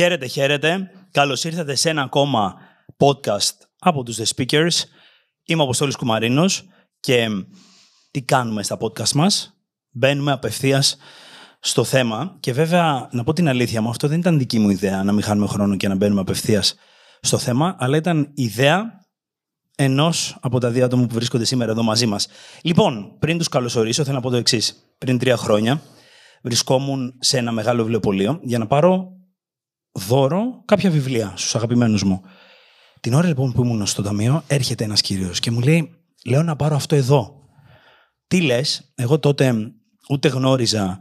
Χαίρετε, χαίρετε. Καλώς ήρθατε σε ένα ακόμα podcast από τους The Speakers. Είμαι ο Αποστόλης Κουμαρίνος και τι κάνουμε στα podcast μας; Μπαίνουμε απευθείας στο θέμα και βέβαια να πω την αλήθεια μου, αυτό δεν ήταν δική μου ιδέα να μην χάνουμε χρόνο και να μπαίνουμε απευθείας στο θέμα, αλλά ήταν ιδέα ενός από τα δύο άτομα που βρίσκονται σήμερα εδώ μαζί μας. Λοιπόν, πριν τους καλωσορίσω, θέλω να πω το εξής. Πριν τρία χρόνια βρισκόμουν σε ένα μεγάλο βιβλιοπωλείο για να πάρω δώρο κάποια βιβλία στους αγαπημένους μου. Την ώρα λοιπόν που ήμουν στο ταμείο, έρχεται ένας κύριος και μου λέει: Λέω να πάρω αυτό εδώ. Τι λες, εγώ τότε ούτε γνώριζα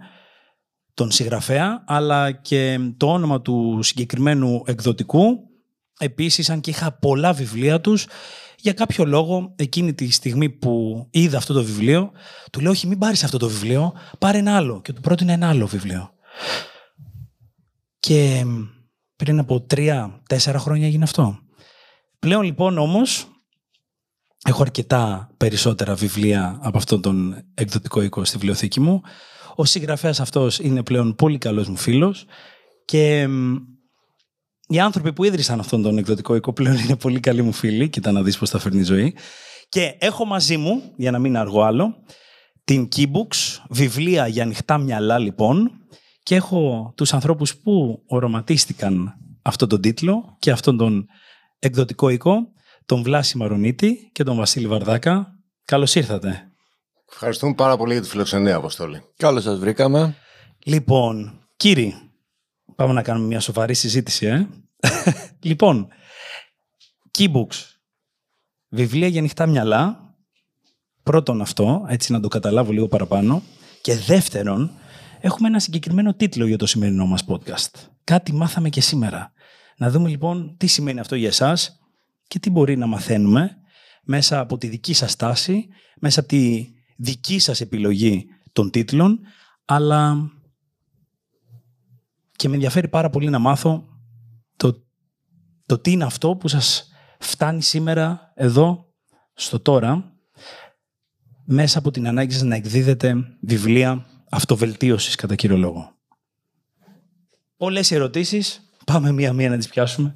τον συγγραφέα, αλλά και το όνομα του συγκεκριμένου εκδοτικού. Επίσης, αν και είχα πολλά βιβλία τους, για κάποιο λόγο, εκείνη τη στιγμή που είδα αυτό το βιβλίο, του λέω: Όχι, μην πάρεις αυτό το βιβλίο, πάρε ένα άλλο. Και του πρότεινε ένα άλλο βιβλίο. Και πριν από τρία-τέσσερα χρόνια έγινε αυτό. Πλέον λοιπόν όμως έχω αρκετά περισσότερα βιβλία από αυτόν τον εκδοτικό οίκο στη βιβλιοθήκη μου. Ο συγγραφέας αυτός είναι πλέον πολύ καλός μου φίλος και οι άνθρωποι που ίδρυσαν αυτόν τον εκδοτικό οίκο πλέον είναι πολύ καλοί μου φίλοι. Κοίτα να δεις πώς θα φέρνει η ζωή. Και έχω μαζί μου, για να μην αργώ άλλο, την Keybooks, βιβλία για ανοιχτά μυαλά λοιπόν. Και έχω τους ανθρώπους που οροματίστηκαν αυτόν τον τίτλο και αυτόν τον εκδοτικό οίκο, τον Βλάση Μαρονίτη και τον Βασίλη Βαρδάκα. Καλώς ήρθατε. Ευχαριστούμε πάρα πολύ για τη φιλοξενία, Αποστόλη. Καλώς σας βρήκαμε. Λοιπόν, κύριοι, πάμε να κάνουμε μια σοβαρή συζήτηση, ε. λοιπόν, keybooks. Βιβλία για ανοιχτά μυαλά. Πρώτον αυτό, έτσι να το καταλάβω λίγο παραπάνω. Και δεύτερον, έχουμε ένα συγκεκριμένο τίτλο για το σημερινό μας podcast. Κάτι μάθαμε και σήμερα. Να δούμε λοιπόν τι σημαίνει αυτό για εσάς και τι μπορεί να μαθαίνουμε μέσα από τη δική σας τάση, μέσα από τη δική σας επιλογή των τίτλων, αλλά και με ενδιαφέρει πάρα πολύ να μάθω το, το τι είναι αυτό που σας φτάνει σήμερα εδώ, στο τώρα, μέσα από την ανάγκη σας να εκδίδετε βιβλία αυτοβελτίωσης κατά κύριο λόγο. Πολλές ερωτήσεις, πάμε μία-μία να τις πιάσουμε.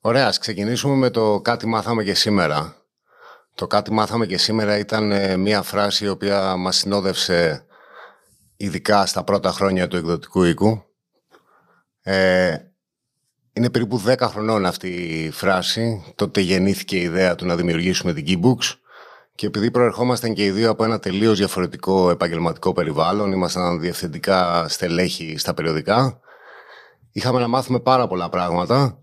Ωραία, ας ξεκινήσουμε με το κάτι μάθαμε και σήμερα. Το κάτι μάθαμε και σήμερα ήταν ε, μία φράση η οποία μας συνόδευσε ειδικά στα πρώτα χρόνια του εκδοτικού οίκου. Ε, είναι περίπου 10 χρονών αυτή η φράση. Τότε γεννήθηκε η ιδέα του να δημιουργήσουμε την Keybooks. Και επειδή προερχόμασταν και οι δύο από ένα τελείως διαφορετικό επαγγελματικό περιβάλλον, ήμασταν διευθυντικά στελέχη στα περιοδικά, είχαμε να μάθουμε πάρα πολλά πράγματα.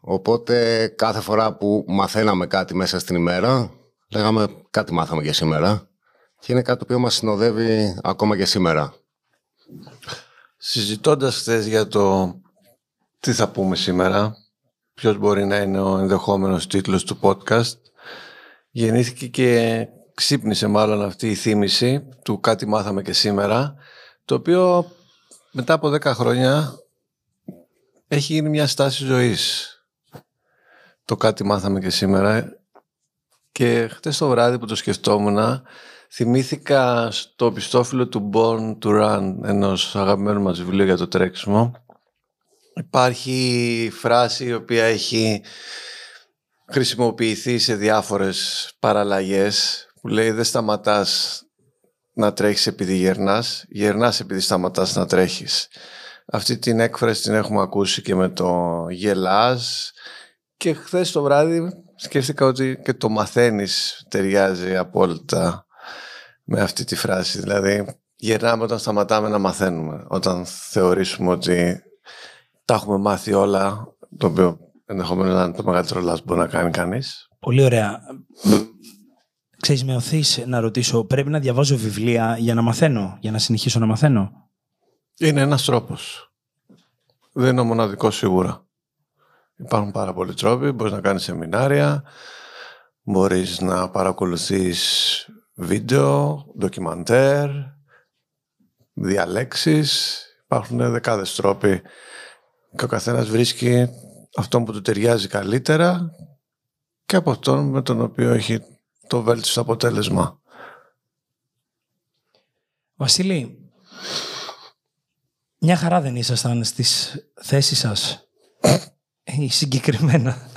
Οπότε κάθε φορά που μαθαίναμε κάτι μέσα στην ημέρα, λέγαμε κάτι μάθαμε για σήμερα. Και είναι κάτι το οποίο μας συνοδεύει ακόμα και σήμερα. Συζητώντας χθες για το τι θα πούμε σήμερα, ποιος μπορεί να είναι ο ενδεχόμενος τίτλος του podcast, γεννήθηκε και ξύπνησε μάλλον αυτή η θύμηση του κάτι μάθαμε και σήμερα, το οποίο μετά από 10 χρόνια έχει γίνει μια στάση ζωής. Το κάτι μάθαμε και σήμερα και χτες το βράδυ που το σκεφτόμουν θυμήθηκα στο πιστόφυλλο του Born to Run ενός αγαπημένου μας βιβλίου για το τρέξιμο υπάρχει φράση η οποία έχει χρησιμοποιηθεί σε διάφορες παραλλαγές που λέει δεν σταματάς να τρέχεις επειδή γερνάς, γερνάς επειδή σταματάς να τρέχεις. Αυτή την έκφραση την έχουμε ακούσει και με το γελάς και χθες το βράδυ σκέφτηκα ότι και το μαθαίνεις ταιριάζει απόλυτα με αυτή τη φράση. Δηλαδή γερνάμε όταν σταματάμε να μαθαίνουμε, όταν θεωρήσουμε ότι τα έχουμε μάθει όλα, το οποίο ενδεχομένω να είναι το μεγαλύτερο λάθος που μπορεί να κάνει κανείς. Πολύ ωραία. Ξέρεις, με οθείς να ρωτήσω, πρέπει να διαβάζω βιβλία για να μαθαίνω, για να συνεχίσω να μαθαίνω; Είναι ένας τρόπος. Δεν είναι ο μοναδικός σίγουρα. Υπάρχουν πάρα πολλοί τρόποι. Μπορείς να κάνεις σεμινάρια, μπορείς να παρακολουθείς βίντεο, ντοκιμαντέρ, διαλέξεις. Υπάρχουν δεκάδες τρόποι και ο καθένας βρίσκει αυτόν που του ταιριάζει καλύτερα και από αυτόν με τον οποίο έχει το βέλτιστο αποτέλεσμα. Βασίλη, Μια χαρά δεν ήσασταν στις θέσεις σας. Ή συγκεκριμένα.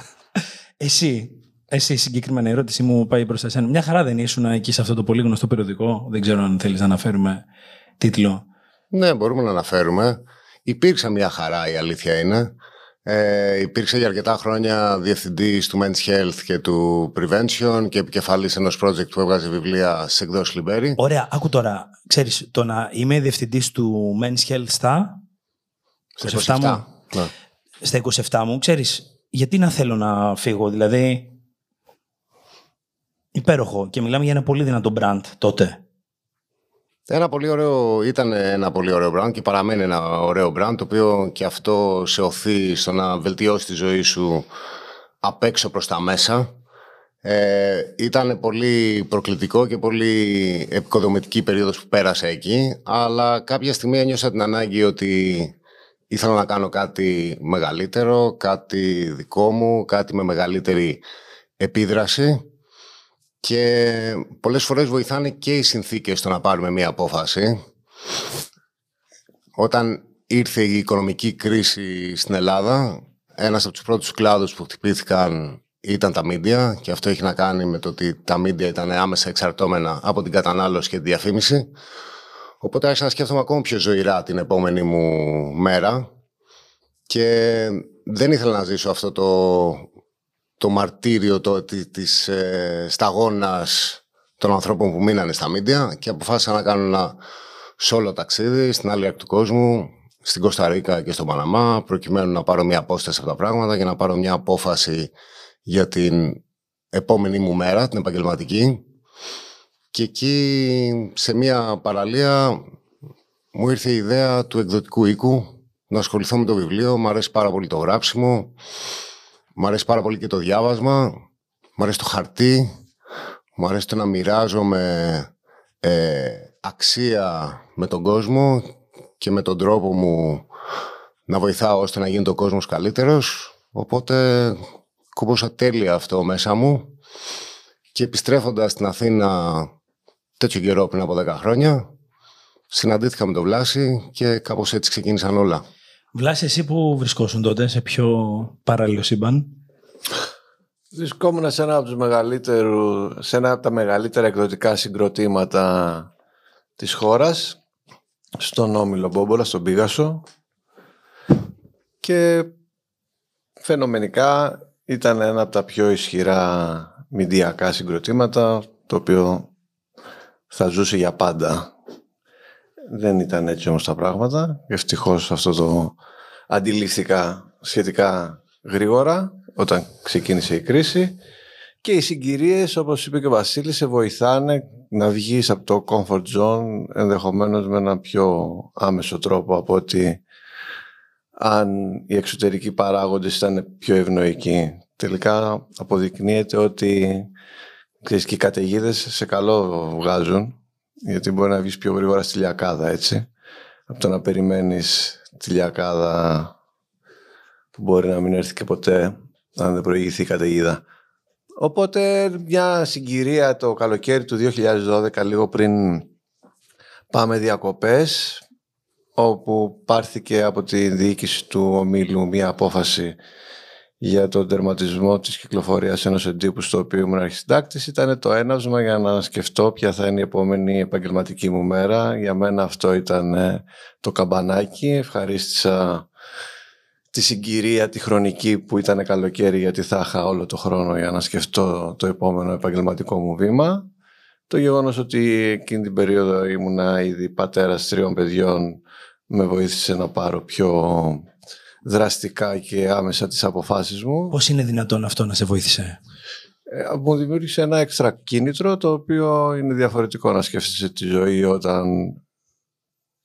Εσύ, εσύ συγκεκριμένα η ερώτηση μου πάει προς εσένα. Μια χαρά δεν ήσουν εκεί σε αυτό το πολύ γνωστό περιοδικό. Δεν ξέρω αν θέλεις να αναφέρουμε τίτλο. Ναι, μπορούμε να αναφέρουμε. Υπήρξε μια χαρά, η αλήθεια είναι. Ε, υπήρξε για αρκετά χρόνια διευθυντή του Men's Health και του Prevention και επικεφαλής ενός project που έβγαζε βιβλία σε εκδόσεις Λιμπέρι. Ωραία, άκου τώρα. Ξέρεις, το να είμαι διευθυντής του Men's Health στα 27, μου; Ναι. Στα 27 μου, ξέρεις, γιατί να θέλω να φύγω, δηλαδή υπέροχο και μιλάμε για ένα πολύ δυνατό brand τότε. Ένα πολύ ωραίο, ήταν ένα πολύ ωραίο brand και παραμένει ένα ωραίο brand το οποίο και αυτό σε οθεί στο να βελτιώσει τη ζωή σου απ' έξω προς τα μέσα. Ε, ήταν πολύ προκλητικό και πολύ επικοδομητική περίοδος που πέρασα εκεί αλλά κάποια στιγμή ένιωσα την ανάγκη ότι ήθελα να κάνω κάτι μεγαλύτερο, κάτι δικό μου, κάτι με μεγαλύτερη επίδραση και πολλές φορές βοηθάνε και οι συνθήκες στο να πάρουμε μία απόφαση. Όταν ήρθε η οικονομική κρίση στην Ελλάδα, ένας από τους πρώτους κλάδους που χτυπήθηκαν ήταν τα μίντια και αυτό έχει να κάνει με το ότι τα μίντια ήταν άμεσα εξαρτώμενα από την κατανάλωση και τη διαφήμιση. Οπότε άρχισα να σκέφτομαι ακόμα πιο ζωηρά την επόμενη μου μέρα και δεν ήθελα να ζήσω αυτό το το μαρτύριο το, της ε, σταγόνας των ανθρώπων που μείνανε στα μίντια και αποφάσισα να κάνω ένα σόλο ταξίδι στην άλλη άκρη του κόσμου, στην Κωνσταντίνα και στον Παναμά, προκειμένου να πάρω μια απόσταση από τα πράγματα και να πάρω μια απόφαση για την επόμενη μου μέρα, την επαγγελματική. Και εκεί, σε μια παραλία, μου ήρθε η ιδέα του εκδοτικού οίκου να ασχοληθώ με το βιβλίο. Μου αρέσει πάρα πολύ το γράψιμο. Μ' αρέσει πάρα πολύ και το διάβασμα. Μ' αρέσει το χαρτί. Μ' αρέσει το να μοιράζομαι ε, αξία με τον κόσμο και με τον τρόπο μου να βοηθάω ώστε να γίνει το κόσμος καλύτερος. Οπότε κούμπωσα τέλεια αυτό μέσα μου και επιστρέφοντας στην Αθήνα τέτοιο καιρό πριν από 10 χρόνια συναντήθηκα με τον Βλάση και κάπως έτσι ξεκίνησαν όλα. Βλάση, εσύ που βρισκόσουν τότε, σε πιο παράλληλο σύμπαν; Βρισκόμουν σε ένα από, τους μεγαλύτερου, σε ένα από τα μεγαλύτερα εκδοτικά συγκροτήματα της χώρας, στον Όμιλο Μπόμπολα, στον Πίγασο και φαινομενικά ήταν ένα από τα πιο ισχυρά μηντιακά συγκροτήματα το οποίο θα ζούσε για πάντα δεν ήταν έτσι όμως τα πράγματα. Ευτυχώς αυτό το αντιλήφθηκα σχετικά γρήγορα όταν ξεκίνησε η κρίση. Και οι συγκυρίες, όπως είπε και ο Βασίλης, σε βοηθάνε να βγεις από το comfort zone ενδεχομένως με ένα πιο άμεσο τρόπο από ότι αν οι εξωτερικοί παράγοντες ήταν πιο ευνοϊκοί. Τελικά αποδεικνύεται ότι ξέρεις, και οι καταιγίδες σε καλό βγάζουν γιατί μπορεί να βγεις πιο γρήγορα στη λιακάδα, έτσι. Από το να περιμένεις τη λιακάδα που μπορεί να μην έρθει και ποτέ αν δεν προηγηθεί η καταιγίδα. Οπότε μια συγκυρία το καλοκαίρι του 2012 λίγο πριν πάμε διακοπές όπου πάρθηκε από τη διοίκηση του ομίλου μια απόφαση για τον τερματισμό της κυκλοφορίας ενός εντύπου στο οποίο ήμουν αρχισυντάκτης ήταν το έναυσμα για να σκεφτώ ποια θα είναι η επόμενη επαγγελματική μου μέρα. Για μένα αυτό ήταν ε, το καμπανάκι. Ευχαρίστησα τη συγκυρία, τη χρονική που ήταν καλοκαίρι γιατί θα είχα όλο το χρόνο για να σκεφτώ το επόμενο επαγγελματικό μου βήμα. Το γεγονός ότι εκείνη την περίοδο ήμουνα ήδη πατέρας τριών παιδιών με βοήθησε να πάρω πιο δραστικά και άμεσα τις αποφάσεις μου. Πώς είναι δυνατόν αυτό να σε βοήθησε; Ε, μου δημιούργησε ένα έξτρα κίνητρο το οποίο είναι διαφορετικό να σκέφτεσαι τη ζωή όταν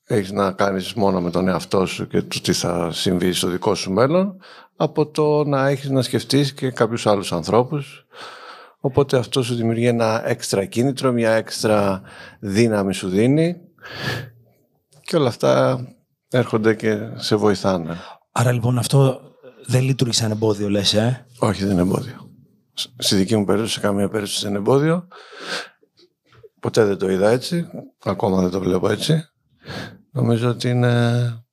έχεις να κάνεις μόνο με τον εαυτό σου και το τι θα συμβεί στο δικό σου μέλλον από το να έχεις να σκεφτείς και κάποιους άλλους ανθρώπους οπότε αυτό σου δημιουργεί ένα έξτρα κίνητρο, μια έξτρα δύναμη σου δίνει και όλα αυτά έρχονται και σε βοηθάνε. Άρα λοιπόν αυτό δεν λειτουργεί σαν εμπόδιο, λες, ε; Όχι, δεν είναι εμπόδιο. Στη δική μου περίπτωση, σε καμία περίπτωση δεν είναι εμπόδιο. Ποτέ δεν το είδα έτσι. Ακόμα δεν το βλέπω έτσι. Νομίζω ότι είναι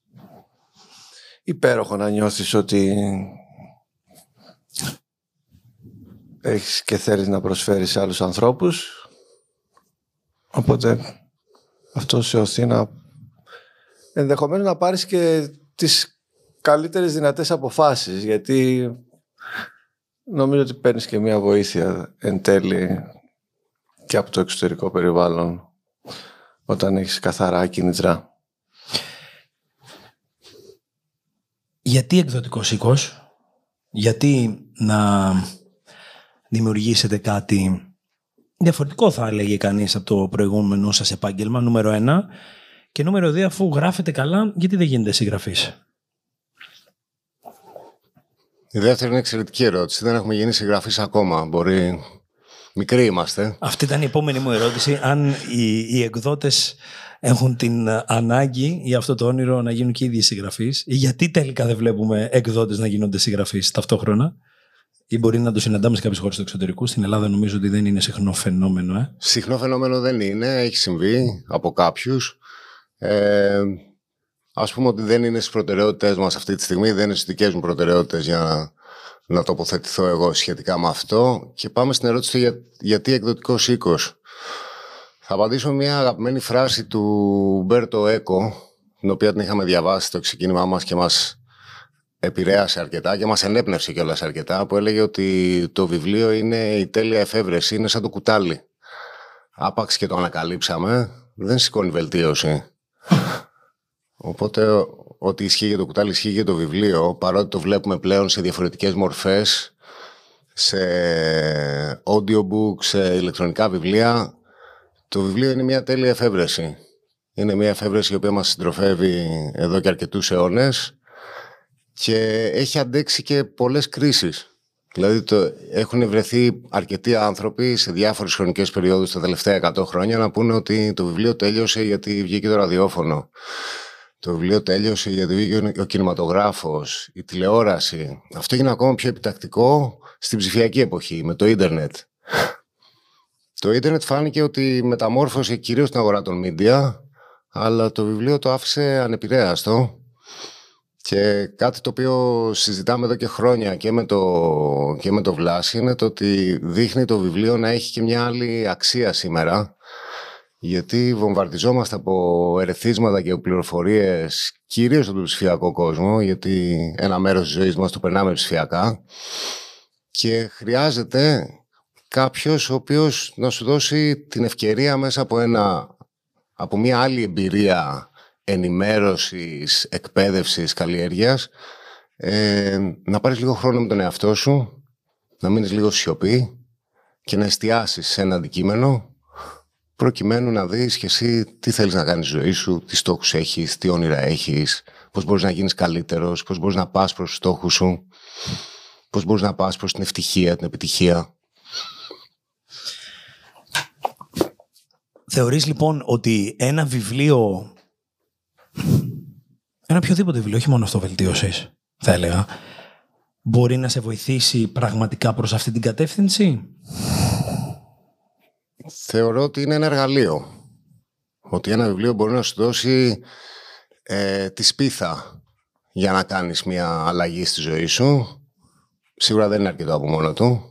υπέροχο να νιώθεις ότι έχεις και θέλεις να προσφέρεις σε άλλους ανθρώπους. Οπότε αυτό σε οθεί να ενδεχομένως να πάρεις και τις καλύτερες δυνατές αποφάσεις γιατί νομίζω ότι παίρνεις και μια βοήθεια εν τέλει και από το εξωτερικό περιβάλλον όταν έχεις καθαρά κίνητρα. Γιατί εκδοτικός οίκος, γιατί να δημιουργήσετε κάτι διαφορετικό θα έλεγε κανείς από το προηγούμενο σας επάγγελμα, νούμερο ένα. Και νούμερο δύο, αφού γράφετε καλά, γιατί δεν γίνεται συγγραφής. Η δεύτερη είναι εξαιρετική ερώτηση. Δεν έχουμε γίνει συγγραφείς ακόμα. Μπορεί Μικροί είμαστε. Αυτή ήταν η επόμενη μου ερώτηση. Αν οι, οι εκδότες έχουν την ανάγκη για αυτό το όνειρο να γίνουν και οι ίδιοι συγγραφείς, γιατί τελικά δεν βλέπουμε εκδότες να γίνονται συγγραφείς ταυτόχρονα, ή μπορεί να το συναντάμε σε κάποιες χώρες του εξωτερικού. Στην Ελλάδα νομίζω ότι δεν είναι συχνό φαινόμενο. Ε. Συχνό φαινόμενο δεν είναι. Έχει συμβεί από κάποιους. Ε, Α πούμε ότι δεν είναι στις προτεραιότητές μας αυτή τη στιγμή, δεν είναι στις δικές μου προτεραιότητες για να τοποθετηθώ εγώ σχετικά με αυτό. Και πάμε στην ερώτηση για, γιατί εκδοτικός οίκος. Θα απαντήσω μια αγαπημένη φράση του Μπέρτο Έκο, την οποία την είχαμε διαβάσει στο ξεκίνημά μας και μας επηρέασε αρκετά και μας ενέπνευσε κιόλας αρκετά, που έλεγε ότι το βιβλίο είναι η τέλεια εφεύρεση, είναι σαν το κουτάλι. Άπαξ και το ανακαλύψαμε, δεν σηκώνει βελτίωση. Οπότε ότι ισχύει για το κουτάλι, ισχύει για το βιβλίο, παρότι το βλέπουμε πλέον σε διαφορετικές μορφές, σε audiobook, σε ηλεκτρονικά βιβλία. Το βιβλίο είναι μια τέλεια εφεύρεση. Είναι μια εφεύρεση η οποία μας συντροφεύει εδώ και αρκετούς αιώνες και έχει αντέξει και πολλές κρίσεις. Δηλαδή το, έχουν βρεθεί αρκετοί άνθρωποι σε διάφορες χρονικές περιόδους τα τελευταία 100 χρόνια να πούνε ότι το βιβλίο τέλειωσε γιατί βγήκε το ραδιόφωνο. Το βιβλίο τέλειωσε γιατί βγήκε ο κινηματογράφος, η τηλεόραση. Αυτό έγινε ακόμα πιο επιτακτικό στην ψηφιακή εποχή, με το ίντερνετ. Το ίντερνετ φάνηκε ότι μεταμόρφωσε κυρίως την αγορά των media, αλλά το βιβλίο το άφησε ανεπηρέαστο. Και κάτι το οποίο συζητάμε εδώ και χρόνια και με το, και με το Βλάση είναι το ότι δείχνει το βιβλίο να έχει και μια άλλη αξία σήμερα γιατί βομβαρδιζόμαστε από ερεθίσματα και πληροφορίες κυρίως από τον ψηφιακό κόσμο, γιατί ένα μέρος της ζωής μας το περνάμε ψηφιακά. Και χρειάζεται κάποιος ο οποίος να σου δώσει την ευκαιρία μέσα από, ένα, από μια άλλη εμπειρία ενημέρωσης, εκπαίδευσης, καλλιέργειας ε, να πάρεις λίγο χρόνο με τον εαυτό σου, να μείνεις λίγο σιωπή και να εστιάσεις σε ένα αντικείμενο προκειμένου να δεις και εσύ τι θέλεις να κάνεις στη ζωή σου, τι στόχους έχεις, τι όνειρα έχεις, πώς μπορείς να γίνεις καλύτερος, πώς μπορείς να πας προς τους στόχους σου, πώς μπορείς να πας προς την ευτυχία, την επιτυχία. Θεωρείς λοιπόν ότι ένα βιβλίο, ένα οποιοδήποτε βιβλίο, όχι μόνο αυτοβελτίωσης, θα έλεγα, μπορεί να σε βοηθήσει πραγματικά προς αυτή την κατεύθυνση; Θεωρώ ότι είναι ένα εργαλείο. Ότι ένα βιβλίο μπορεί να σου δώσει ε, τη σπίθα για να κάνεις μια αλλαγή στη ζωή σου. Σίγουρα δεν είναι αρκετό από μόνο του.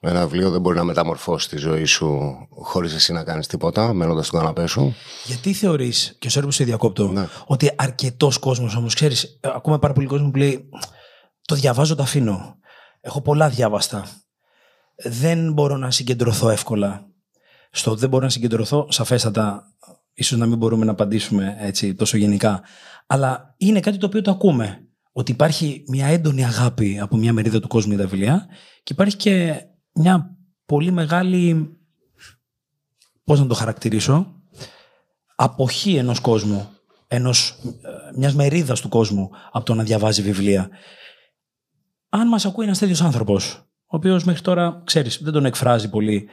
Ένα βιβλίο δεν μπορεί να μεταμορφώσει τη ζωή σου χωρίς εσύ να κάνεις τίποτα, μένοντας στον καναπέ σου. Γιατί θεωρείς, και σε που σε διακόπτω, ναι. ότι αρκετός κόσμος όμως, ξέρεις, ακούμε πάρα πολύ κόσμο που λέει Το διαβάζω, το αφήνω. Έχω πολλά διάβαστα. Δεν μπορώ να συγκεντρωθώ εύκολα στο δεν μπορώ να συγκεντρωθώ, σαφέστατα, ίσως να μην μπορούμε να απαντήσουμε έτσι τόσο γενικά, αλλά είναι κάτι το οποίο το ακούμε. Ότι υπάρχει μια έντονη αγάπη από μια μερίδα του κόσμου για τα βιβλία και υπάρχει και μια πολύ μεγάλη, πώς να το χαρακτηρίσω, αποχή ενός κόσμου, ενός, ε, μιας μερίδας του κόσμου από το να διαβάζει βιβλία. Αν μας ακούει ένας τέτοιος άνθρωπος, ο οποίος μέχρι τώρα, ξέρεις, δεν τον εκφράζει πολύ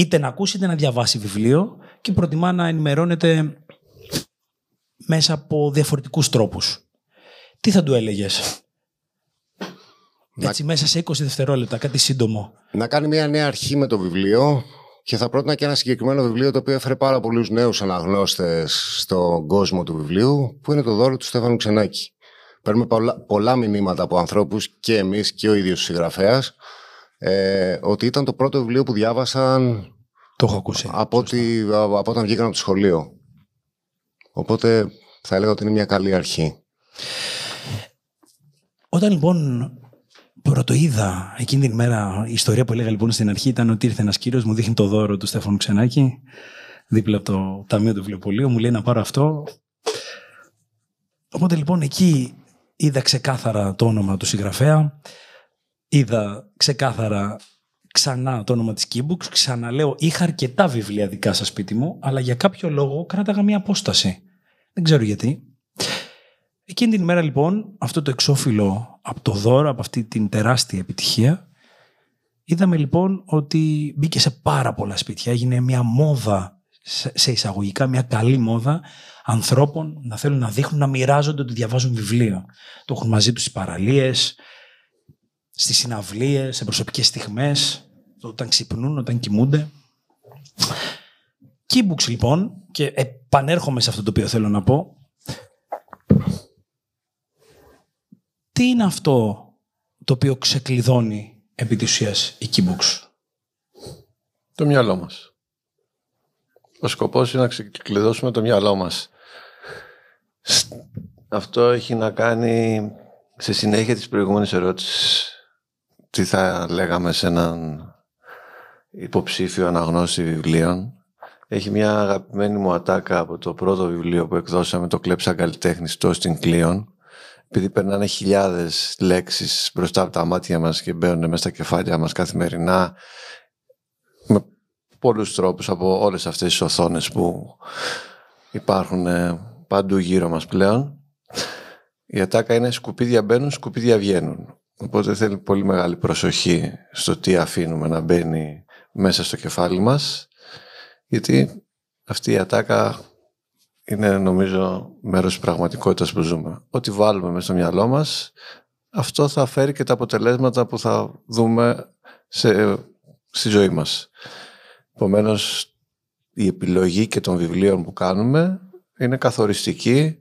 είτε να ακούσει είτε να διαβάσει βιβλίο και προτιμά να ενημερώνεται μέσα από διαφορετικούς τρόπους. Τι θα του έλεγες; Έτσι μέσα σε 20 δευτερόλεπτα, κάτι σύντομο. Να κάνει μια νέα αρχή με το βιβλίο και θα πρότεινα και ένα συγκεκριμένο βιβλίο το οποίο έφερε πάρα πολλούς νέους αναγνώστες στον κόσμο του βιβλίου που είναι το δώρο του Στέφανου Ξενάκη παίρνουμε πολλά, πολλά μηνύματα από ανθρώπους και εμείς και ο ίδιος ο συγγραφέας ε, ότι ήταν το πρώτο βιβλίο που διάβασαν το έχω ακούσει. Από, ότι, από όταν βγήκαν από το σχολείο. Οπότε θα έλεγα ότι είναι μια καλή αρχή. Όταν λοιπόν πρωτοείδα εκείνη την μέρα, η ιστορία που έλεγα λοιπόν στην αρχή ήταν ότι ήρθε ένας κύριος, μου δείχνει το δώρο του Στέφανου Ξενάκη, δίπλα από το Ταμείο του Βιβλιοπολίου, μου λέει να πάρω αυτό. Οπότε λοιπόν εκεί είδα ξεκάθαρα το όνομα του συγγραφέα, είδα ξεκάθαρα ξανά το όνομα της Keybooks, ξαναλέω, είχα αρκετά βιβλία δικά σας σπίτι μου, αλλά για κάποιο λόγο κράταγα μια απόσταση. Δεν ξέρω γιατί. Εκείνη την ημέρα λοιπόν, αυτό το εξώφυλλο από το δώρο, από αυτή την τεράστια επιτυχία, είδαμε λοιπόν ότι μπήκε σε πάρα πολλά σπίτια. Έγινε μια μόδα, σε εισαγωγικά, μια καλή μόδα ανθρώπων να θέλουν να δείχνουν, να μοιράζονται ότι διαβάζουν βιβλία. Το έχουν μαζί τους στις παραλίες, στις συναυλίες, σε προσωπικές στιγμές, όταν ξυπνούν, όταν κοιμούνται. Keybooks λοιπόν, και επανέρχομαι σε αυτό το οποίο θέλω να πω, τι είναι αυτό το οποίο ξεκλειδώνει επί της ουσίας η Keybooks. Το μυαλό μας. Ο σκοπός είναι να ξεκλειδώσουμε το μυαλό μας. Αυτό έχει να κάνει σε συνέχεια της προηγούμενης ερώτησης τι θα λέγαμε σε έναν υποψήφιο αναγνώστη βιβλίων. Έχει μια αγαπημένη μου ατάκα από το πρώτο βιβλίο που εκδώσαμε, το «Κλέψα καλλιτέχνη» στο στην Κλείον. Επειδή περνάνε χιλιάδες λέξεις μπροστά από τα μάτια μας και μπαίνουν μέσα στα κεφάλια μας καθημερινά με πολλούς τρόπους από όλες αυτές τις οθόνες που υπάρχουν ε, παντού γύρω μας πλέον. Η ατάκα είναι σκουπίδια μπαίνουν, σκουπίδια βγαίνουν. Οπότε θέλει πολύ μεγάλη προσοχή στο τι αφήνουμε να μπαίνει μέσα στο κεφάλι μας, γιατί αυτή η ατάκα είναι νομίζω μέρος της πραγματικότητας που ζούμε. Ό,τι βάλουμε μέσα στο μυαλό μας, αυτό θα φέρει και τα αποτελέσματα που θα δούμε σε, στη ζωή μας. Επομένως, η επιλογή και των βιβλίων που κάνουμε είναι καθοριστική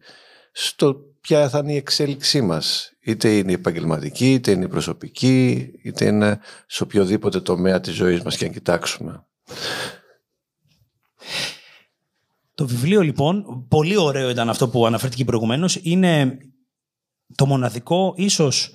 στο ποια θα είναι η εξέλιξή μας. Είτε είναι επαγγελματική, είτε είναι προσωπική, είτε είναι σε οποιοδήποτε τομέα της ζωής μας και αν κοιτάξουμε. Το βιβλίο λοιπόν, πολύ ωραίο ήταν αυτό που αναφέρθηκε προηγουμένως, είναι το μοναδικό ίσως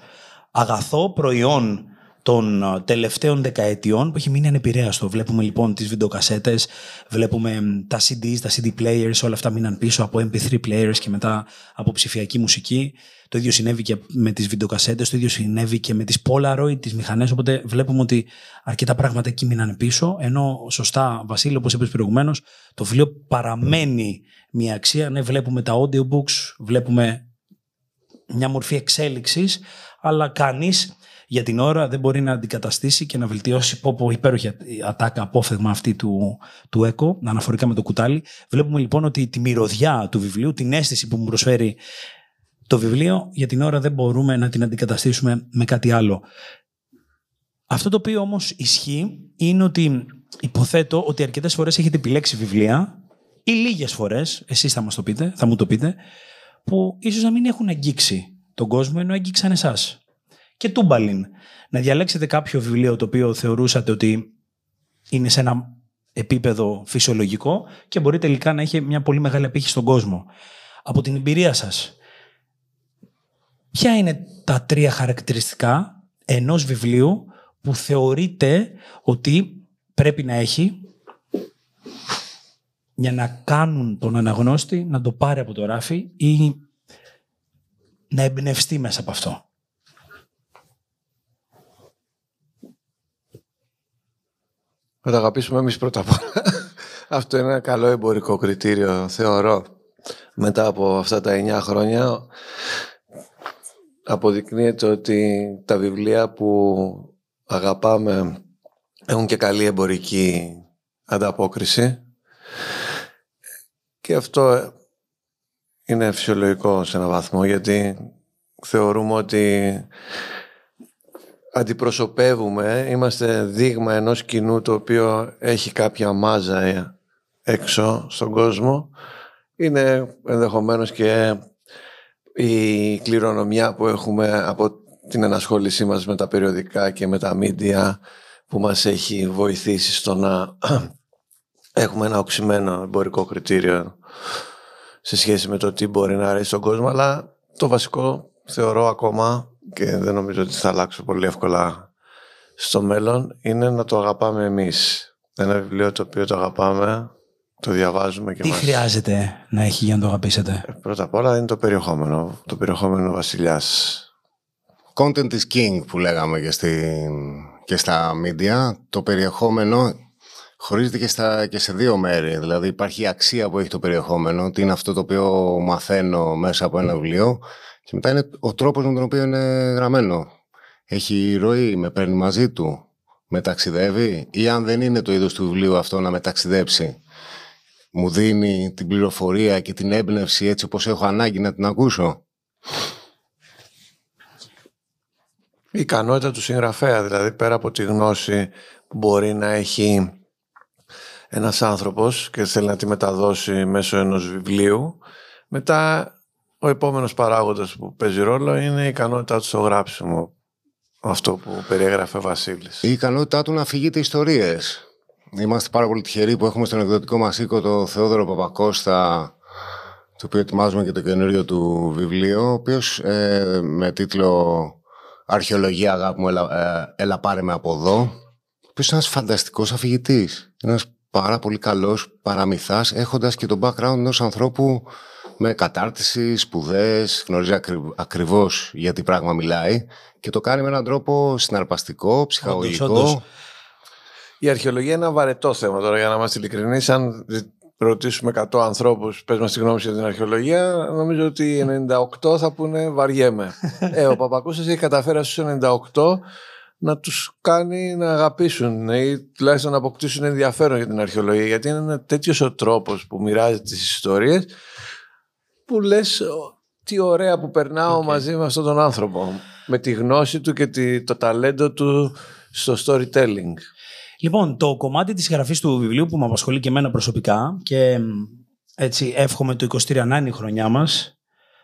αγαθό προϊόν των ε, τελευταίων δεκαετιών που έχει μείνει ανεπηρέαστο. Βλέπουμε λοιπόν τις βιντεοκασέτες, βλέπουμε τα CDs, τα CD players, όλα αυτά μείναν πίσω από MP3 players και μετά από ψηφιακή μουσική. Το ίδιο συνέβη και με τις βιντεοκασέτες, το ίδιο συνέβη και με τις Polaroid, τις μηχανές, οπότε βλέπουμε ότι αρκετά πράγματα εκεί μείναν πίσω, ενώ σωστά, Βασίλη, όπως είπες προηγουμένως, το βιβλίο παραμένει μια αξία. Ναι, βλέπουμε τα audiobooks, βλέπουμε μια μορφή εξέλιξης, αλλά κανείς για την ώρα δεν μπορεί να αντικαταστήσει και να βελτιώσει πω, πω υπέροχη ατάκα απόφθεγμα αυτή του, του ΕΚΟ, αναφορικά με το κουτάλι. Βλέπουμε λοιπόν ότι τη μυρωδιά του βιβλίου, την αίσθηση που μου προσφέρει το βιβλίο, για την ώρα δεν μπορούμε να την αντικαταστήσουμε με κάτι άλλο. Αυτό το οποίο όμως ισχύει είναι ότι υποθέτω ότι αρκετές φορές έχετε επιλέξει βιβλία ή λίγες φορές, εσείς θα μας το πείτε, θα μου το πείτε, που ίσως να μην έχουν αγγίξει τον κόσμο ενώ αγγίξαν εσάς και τούμπαλιν. Να διαλέξετε κάποιο βιβλίο το οποίο θεωρούσατε ότι είναι σε ένα επίπεδο φυσιολογικό και μπορεί τελικά να έχει μια πολύ μεγάλη απήχηση στον κόσμο. Από την εμπειρία σας, ποια είναι τα τρία χαρακτηριστικά ενός βιβλίου που θεωρείτε ότι πρέπει να έχει για να κάνουν τον αναγνώστη να το πάρει από το ράφι ή να εμπνευστεί μέσα από αυτό; Θα τα αγαπήσουμε εμείς πρώτα απ' όλα. Αυτό είναι ένα καλό εμπορικό κριτήριο, θεωρώ. Μετά από αυτά τα 9 χρόνια αποδεικνύεται ότι τα βιβλία που αγαπάμε έχουν και καλή εμπορική ανταπόκριση και αυτό είναι φυσιολογικό σε έναν βαθμό γιατί θεωρούμε ότι αντιπροσωπεύουμε, είμαστε δείγμα ενός κοινού το οποίο έχει κάποια μάζα έξω στον κόσμο. Είναι ενδεχομένως και η κληρονομιά που έχουμε από την ενασχόλησή μας με τα περιοδικά και με τα μίντια που μας έχει βοηθήσει στο να έχουμε ένα οξυμένο εμπορικό κριτήριο σε σχέση με το τι μπορεί να αρέσει στον κόσμο αλλά το βασικό θεωρώ ακόμα και δεν νομίζω ότι θα αλλάξω πολύ εύκολα στο μέλλον είναι να το αγαπάμε εμείς. Ένα βιβλίο το οποίο το αγαπάμε, το διαβάζουμε και Τι μας... χρειάζεται να έχει για να το αγαπήσετε; Ε, Πρώτα απ' όλα είναι το περιεχόμενο. Το περιεχόμενο βασιλιάς. Content is king που λέγαμε και, στην, και στα media. Το περιεχόμενο χωρίζεται και, στα, και σε δύο μέρη. Δηλαδή υπάρχει η αξία που έχει το περιεχόμενο, τι είναι αυτό το οποίο μαθαίνω μέσα από ένα βιβλίο και μετά είναι ο τρόπος με τον οποίο είναι γραμμένο. Έχει ροή, με παίρνει μαζί του, με ταξιδεύει ή αν δεν είναι το είδος του βιβλίου αυτό να με ταξιδέψει. Μου δίνει την πληροφορία και την έμπνευση έτσι όπως έχω ανάγκη να την ακούσω. Η ικανότητα του συγγραφέα, δηλαδή πέρα από τη γνώση που μπορεί να έχει ένας άνθρωπος και θέλει να τη μεταδώσει μέσω ενός βιβλίου, μετά ο επόμενος παράγοντας που παίζει ρόλο είναι η ικανότητά του στο γράψιμο. Αυτό που περιέγραφε ο Βασίλης. Η ικανότητά του να αφηγείται ιστορίες. Είμαστε πάρα πολύ τυχεροί που έχουμε στον εκδοτικό μας οίκο το Θεόδωρο Παπακώστα το οποίο ετοιμάζουμε και το καινούριο του βιβλίο, ο οποίος ε, με τίτλο «Αρχαιολογία αγάπη μου, έλα, ε, έλα πάρε με από εδώ», ο οποίος είναι ένας φανταστικός αφηγητής. Ένας πάρα πολύ καλός παραμυθάς, έχοντας και το background ενός ανθρώπου με κατάρτιση, σπουδές, γνωρίζει ακρι, ακριβώς για τι πράγμα μιλάει και το κάνει με έναν τρόπο συναρπαστικό, ψυχαγωγικό. Όντως, όντως. Η αρχαιολογία είναι ένα βαρετό θέμα τώρα, για να είμαστε ειλικρινείς. Αν ρωτήσουμε 100 ανθρώπους, πες μας τη γνώμη σου για την αρχαιολογία, νομίζω ότι 98 θα πούνε βαριέμαι. ε, ο Παπακούσα έχει καταφέρει στου 98 να τους κάνει να αγαπήσουν ή τουλάχιστον να αποκτήσουν ενδιαφέρον για την αρχαιολογία. Γιατί είναι τέτοιος ο τρόπος που μοιράζει τις ιστορίες που λες τι ωραία που περνάω Okay. μαζί με αυτόν τον άνθρωπο. Με τη γνώση του και τη- το ταλέντο του στο storytelling. Λοιπόν, το κομμάτι της γραφής του βιβλίου που με απασχολεί και εμένα προσωπικά και μ, έτσι εύχομαι το 23 να είναι η χρονιά μας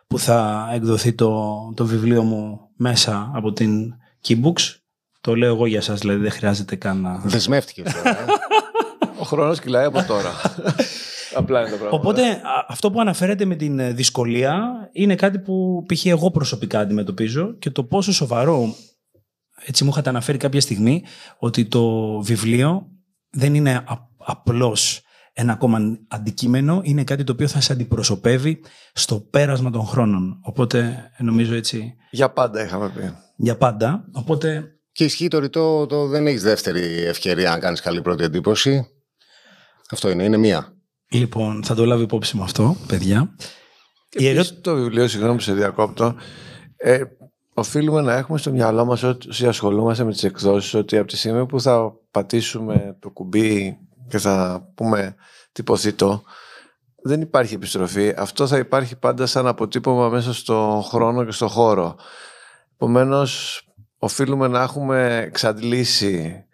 που θα εκδοθεί το, το βιβλίο μου μέσα από την Keybooks. Το λέω εγώ για σας, δηλαδή δεν χρειάζεται καν να... Δεσμεύτηκε τώρα. ε. Ο χρόνος κυλάει από τώρα. Απλά είναι το πράγμα. Οπότε α- αυτό που αναφέρεται με την ε, δυσκολία είναι κάτι που π.χ. εγώ προσωπικά αντιμετωπίζω και το πόσο σοβαρό, έτσι μου είχατε αναφέρει κάποια στιγμή, ότι το βιβλίο δεν είναι α- απλώς ένα ακόμα αντικείμενο, είναι κάτι το οποίο θα σε αντιπροσωπεύει στο πέρασμα των χρόνων. Οπότε ε, νομίζω έτσι Για πάντα είχαμε πει. για πάντα. Οπότε Και ισχύει το ρητό, το δεν έχεις δεύτερη ευκαιρία να κάνεις καλή πρώτη εντύπωση. Αυτό είναι, είναι μία. Λοιπόν θα το λάβω υπόψη με αυτό, παιδιά. Και Η επίσης το βιβλίο, συγγνώμη που σε διακόπτω, ε, οφείλουμε να έχουμε στο μυαλό μας όσοι ασχολούμαστε με τις εκδόσεις ότι από τη στιγμή που θα πατήσουμε το κουμπί και θα πούμε τυπωθήτο, δεν υπάρχει επιστροφή. Αυτό θα υπάρχει πάντα σαν αποτύπωμα μέσα στο χρόνο και στο χώρο. Επομένως, οφείλουμε να έχουμε εξαντλήσει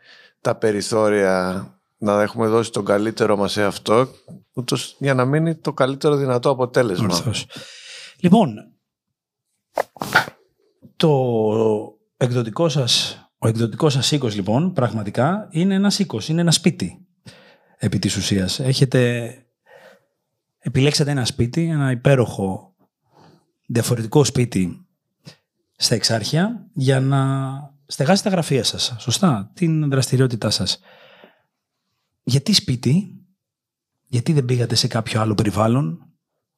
τα περιθώρια, να έχουμε δώσει τον καλύτερο μας σε αυτό, ούτως για να μείνει το καλύτερο δυνατό αποτέλεσμα. Ορθώς. Λοιπόν, το εκδοτικό σας, ο εκδοτικός σας οίκος λοιπόν πραγματικά είναι ένας οίκος, είναι ένα σπίτι επί της ουσίας. Έχετε, επιλέξατε ένα σπίτι, ένα υπέροχο διαφορετικό σπίτι στα εξάρχεια για να στεγάσετε τα γραφεία σας, σωστά, την δραστηριότητά σας. Γιατί σπίτι, γιατί δεν πήγατε σε κάποιο άλλο περιβάλλον,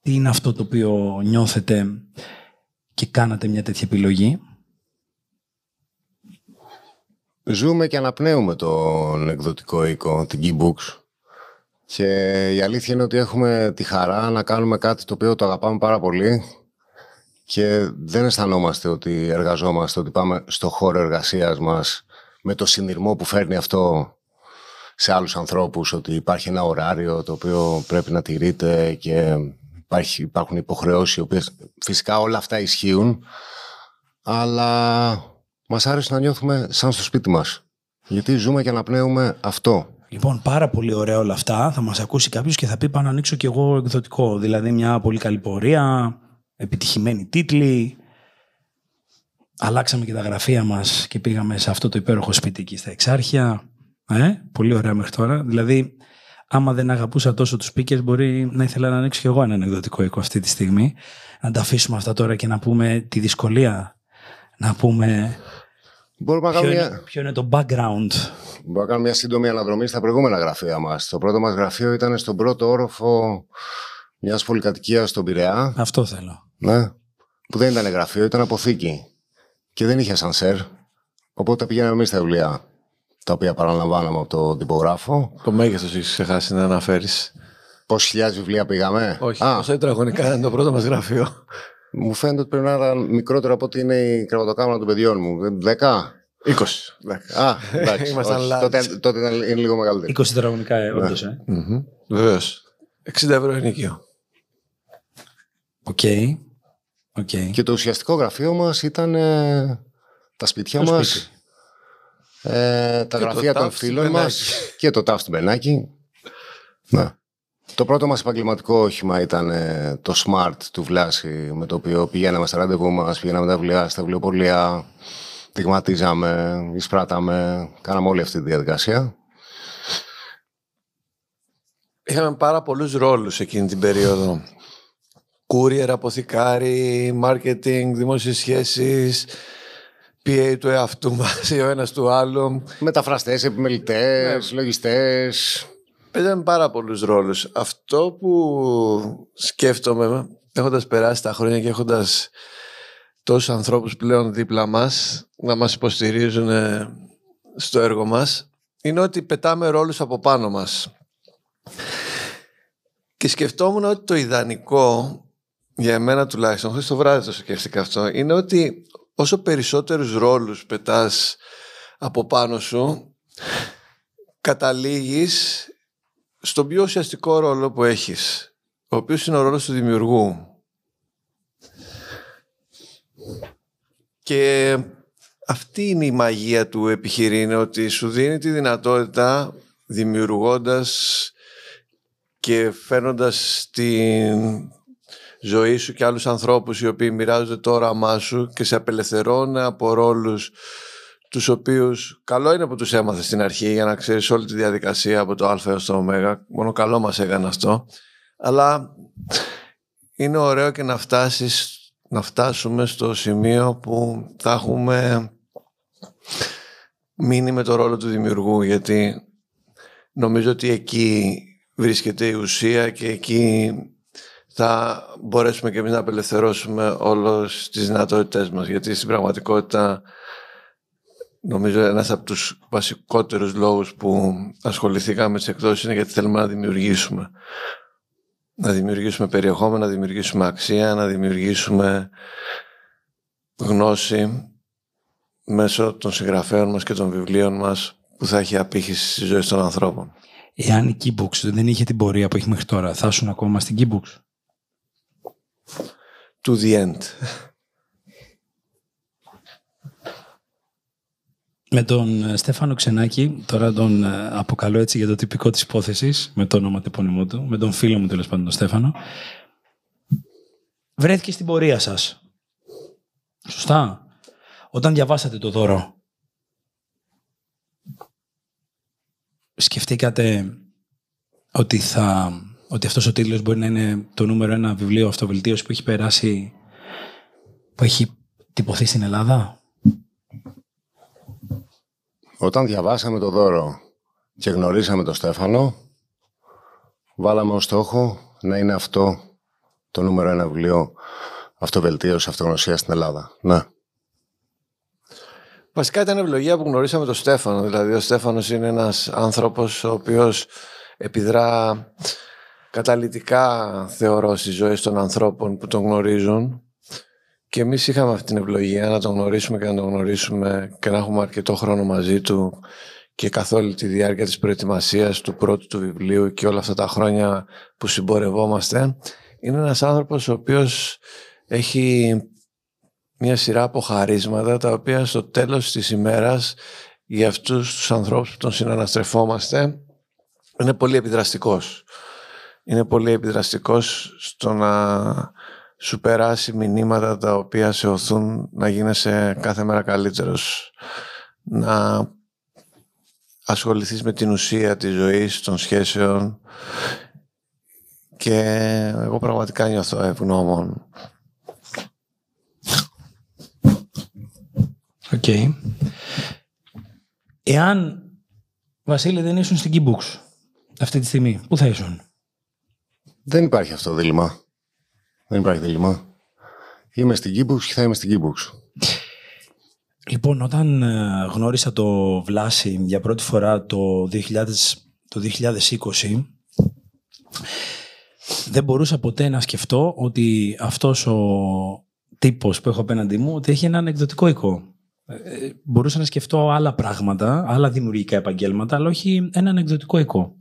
τι είναι αυτό το οποίο νιώθετε και κάνατε μια τέτοια επιλογή; Ζούμε και αναπνέουμε τον εκδοτικό οίκο, την Keybooks. Και η αλήθεια είναι ότι έχουμε τη χαρά να κάνουμε κάτι το οποίο το αγαπάμε πάρα πολύ και δεν αισθανόμαστε ότι εργαζόμαστε, ότι πάμε στο χώρο εργασίας μας με το συνειρμό που φέρνει αυτό σε άλλους ανθρώπους, ότι υπάρχει ένα ωράριο το οποίο πρέπει να τηρείται και υπάρχει, υπάρχουν υποχρεώσεις οι οποίες φυσικά όλα αυτά ισχύουν αλλά μας άρεσε να νιώθουμε σαν στο σπίτι μας γιατί ζούμε και αναπνέουμε αυτό. Λοιπόν, πάρα πολύ ωραία όλα αυτά. Θα μας ακούσει κάποιος και θα πει πάω να ανοίξω κι εγώ εκδοτικό. Δηλαδή μια πολύ καλή πορεία, επιτυχημένοι τίτλοι. Αλλάξαμε και τα γραφεία μας και πήγαμε σε αυτό το υπέροχο σπίτι εκεί στα Εξάρχεια. Ε, πολύ ωραία μέχρι τώρα. Δηλαδή, άμα δεν αγαπούσα τόσο τους speakers, μπορεί να ήθελα να ανοίξω κι εγώ ένα ανεκδοτικό οίκο αυτή τη στιγμή. Να τα αφήσουμε αυτά τώρα και να πούμε τη δυσκολία. Να πούμε Μπορούμε να ποιο, κάνουμε είναι, μια, ποιο είναι το background. μπορούμε να κάνουμε μια σύντομη αναδρομή στα προηγούμενα γραφεία μας. Το πρώτο μας γραφείο ήταν στον πρώτο όροφο μιας πολυκατοικίας στον Πειραιά. Αυτό θέλω. Ναι. Που δεν ήταν γραφείο, ήταν αποθήκη. Και δεν είχε σανσέρ. Οπότε πηγαίναμε εμείς στα βιβλία. Τα οποία παραλαμβάναμε από τον τυπογράφο. Το μέγεθος έχεις ξεχάσει να αναφέρεις. Πόσες χιλιάδες βιβλία πήγαμε; Όχι, Α, πόσα τετραγωνικά είναι το πρώτο μας γραφείο. μου φαίνεται ότι πρέπει να ήταν μικρότερο από ότι είναι η κρεβατοκάμαρα των παιδιών μου. Δέκα; 20. Α, εντάξει. Ήμασταν όχι, large. τότε, τότε ήταν, είναι λίγο μεγαλύτερο. 20 τετραγωνικά, ε, όντως, ε. Βεβαίως. 60 ευρώ ενοίκιο. OK. OK. Και το ουσιαστικό γραφείο μας ήταν ε, τα σπίτια Το μας. σπίτι. Ε, τα Και το γραφεία των τάφ του φίλων μας Μπενάκη. και το τάφ του Μπενάκη. Ναι. Το πρώτο μας επαγγελματικό όχημα ήταν ε, το Smart του Βλάση, με το οποίο πηγαίναμε στα ραντεβού μας, πηγαίναμε τα βιβλία στα βιβλιοπολία, δειγματίζαμε, εισπράταμε, κάναμε όλη αυτή τη διαδικασία. Είχαμε πάρα πολλούς ρόλους εκείνη την περίοδο. Courier, αποθηκάρι, marketing, δημόσιες σχέσεις, PA του εαυτού μας ή ο ένας του άλλου. Μεταφραστές, επιμελητές, λογιστές. Παίζαμε πάρα πολλούς ρόλους. Αυτό που σκέφτομαι, έχοντας περάσει τα χρόνια και έχοντας τόσους ανθρώπους πλέον δίπλα μας να μας υποστηρίζουν ε, στο έργο μας, είναι ότι πετάμε ρόλους από πάνω μας. Και σκεφτόμουν ότι το ιδανικό, για εμένα τουλάχιστον, χωρίς το βράδυ το σκέφτηκα αυτό, είναι ότι όσο περισσότερους ρόλους πετάς από πάνω σου, καταλήγεις στον πιο ουσιαστικό ρόλο που έχεις, ο οποίος είναι ο ρόλος του δημιουργού. Και αυτή είναι η μαγεία του επιχειρήν, ότι σου δίνει τη δυνατότητα δημιουργώντας και φέρνοντας την ζωή σου και άλλους ανθρώπους οι οποίοι μοιράζονται το όραμά σου και σε απελευθερώνει από ρόλους τους οποίους καλό είναι που τους έμαθες στην αρχή για να ξέρεις όλη τη διαδικασία από το α έως το ω. Μόνο καλό μας έκανε αυτό. Αλλά είναι ωραίο και να φτάσεις να φτάσουμε στο σημείο που θα έχουμε μείνει με το ρόλο του δημιουργού γιατί νομίζω ότι εκεί βρίσκεται η ουσία και εκεί θα μπορέσουμε και εμείς να απελευθερώσουμε όλες τις δυνατότητές μας γιατί στην πραγματικότητα νομίζω ένας από τους βασικότερους λόγους που ασχοληθήκαμε με τις εκδόσεις είναι γιατί θέλουμε να δημιουργήσουμε να δημιουργήσουμε περιεχόμενο, να δημιουργήσουμε αξία, να δημιουργήσουμε γνώση μέσω των συγγραφέων μας και των βιβλίων μας που θα έχει απήχηση στη ζωή των ανθρώπων. Εάν η Keybooks δεν είχε την πορεία που έχει μέχρι τώρα, θα ήσουν ακόμα στην Keybooks. To the end. Με τον ε, Στέφανο Ξενάκη, τώρα τον ε, αποκαλώ έτσι για το τυπικό της υπόθεσης, με το όνομα του επώνυμό του, με τον φίλο μου τέλος πάντων τον Στέφανο, βρέθηκε στην πορεία σας. Σωστά. Όταν διαβάσατε το δώρο, σκεφτήκατε ότι, θα, ότι αυτός ο τίτλος μπορεί να είναι το νούμερο ένα βιβλίο αυτοβελτίωσης που έχει περάσει, που έχει τυπωθεί στην Ελλάδα; Όταν διαβάσαμε το δώρο και γνωρίσαμε τον Στέφανο, βάλαμε ως στόχο να είναι αυτό το νούμερο ένα βιβλίο αυτοβελτίωσης, αυτογνωσίας στην Ελλάδα. Ναι. Βασικά ήταν ευλογία που γνωρίσαμε τον Στέφανο. Δηλαδή ο Στέφανος είναι ένας άνθρωπος ο οποίος επιδρά καταλυτικά θεωρώ στις ζωές των ανθρώπων που τον γνωρίζουν και εμείς είχαμε αυτή την ευλογία να τον γνωρίσουμε και να τον γνωρίσουμε και να έχουμε αρκετό χρόνο μαζί του και καθ' όλη τη διάρκεια της προετοιμασίας του πρώτου του βιβλίου και όλα αυτά τα χρόνια που συμπορευόμαστε είναι ένας άνθρωπος ο οποίος έχει μια σειρά από χαρίσματα τα οποία στο τέλος της ημέρας για αυτούς τους ανθρώπους που τον συναναστρεφόμαστε είναι πολύ επιδραστικός. Είναι πολύ επιδραστικός στο να σου περάσει μηνύματα τα οποία σε ωθούν να γίνεσαι κάθε μέρα καλύτερος. Να ασχοληθείς με την ουσία της ζωής, των σχέσεων και εγώ πραγματικά νιώθω ευγνώμων. OK. Okay. Εάν, Βασίλη, δεν ήσουν στην Keybooks αυτή τη στιγμή, πού θα ήσουν; Δεν υπάρχει αυτό δίλημα. Δεν υπάρχει δίλημα. Είμαι στην Keybooks και θα είμαι στην Keybooks. Λοιπόν, όταν ε, γνώρισα το Βλάση για πρώτη φορά το, 2000, το 2020, δεν μπορούσα ποτέ να σκεφτώ ότι αυτός ο τύπος που έχω απέναντί μου ότι έχει ένα ανεκδοτικό οικό. Ε, μπορούσα να σκεφτώ άλλα πράγματα, άλλα δημιουργικά επαγγέλματα, αλλά όχι ένα ανεκδοτικό οικό.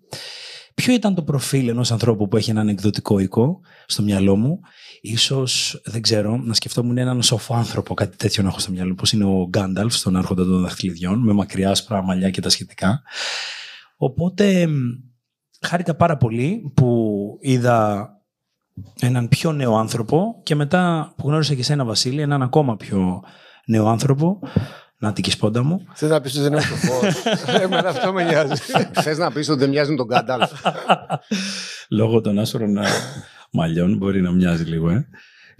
Ποιο ήταν το προφίλ ενός ανθρώπου που έχει ένα ανεκδοτικό οικό στο μυαλό μου; Ίσως, δεν ξέρω, να σκεφτόμουν έναν σοφό άνθρωπο, κάτι τέτοιο να έχω στο μυαλό, όπως είναι ο Γκάνταλφ στον Άρχοντα των Δαχτυλιδιών, με μακριά άσπρα μαλλιά και τα σχετικά. Οπότε, χάρηκα πάρα πολύ που είδα έναν πιο νέο άνθρωπο και μετά που γνώρισα και σένα Βασίλη, έναν ακόμα πιο νέο άνθρωπο, να την κυσπόντα μου. Θες να πεις ότι δεν είναι σοφό. Εμένα αυτό με νοιάζει. Θες να πεις ότι δεν μοιάζει με τον Γκάνταλφ. Λόγω των άσπρων μαλλιών, μπορεί να μοιάζει λίγο, ε.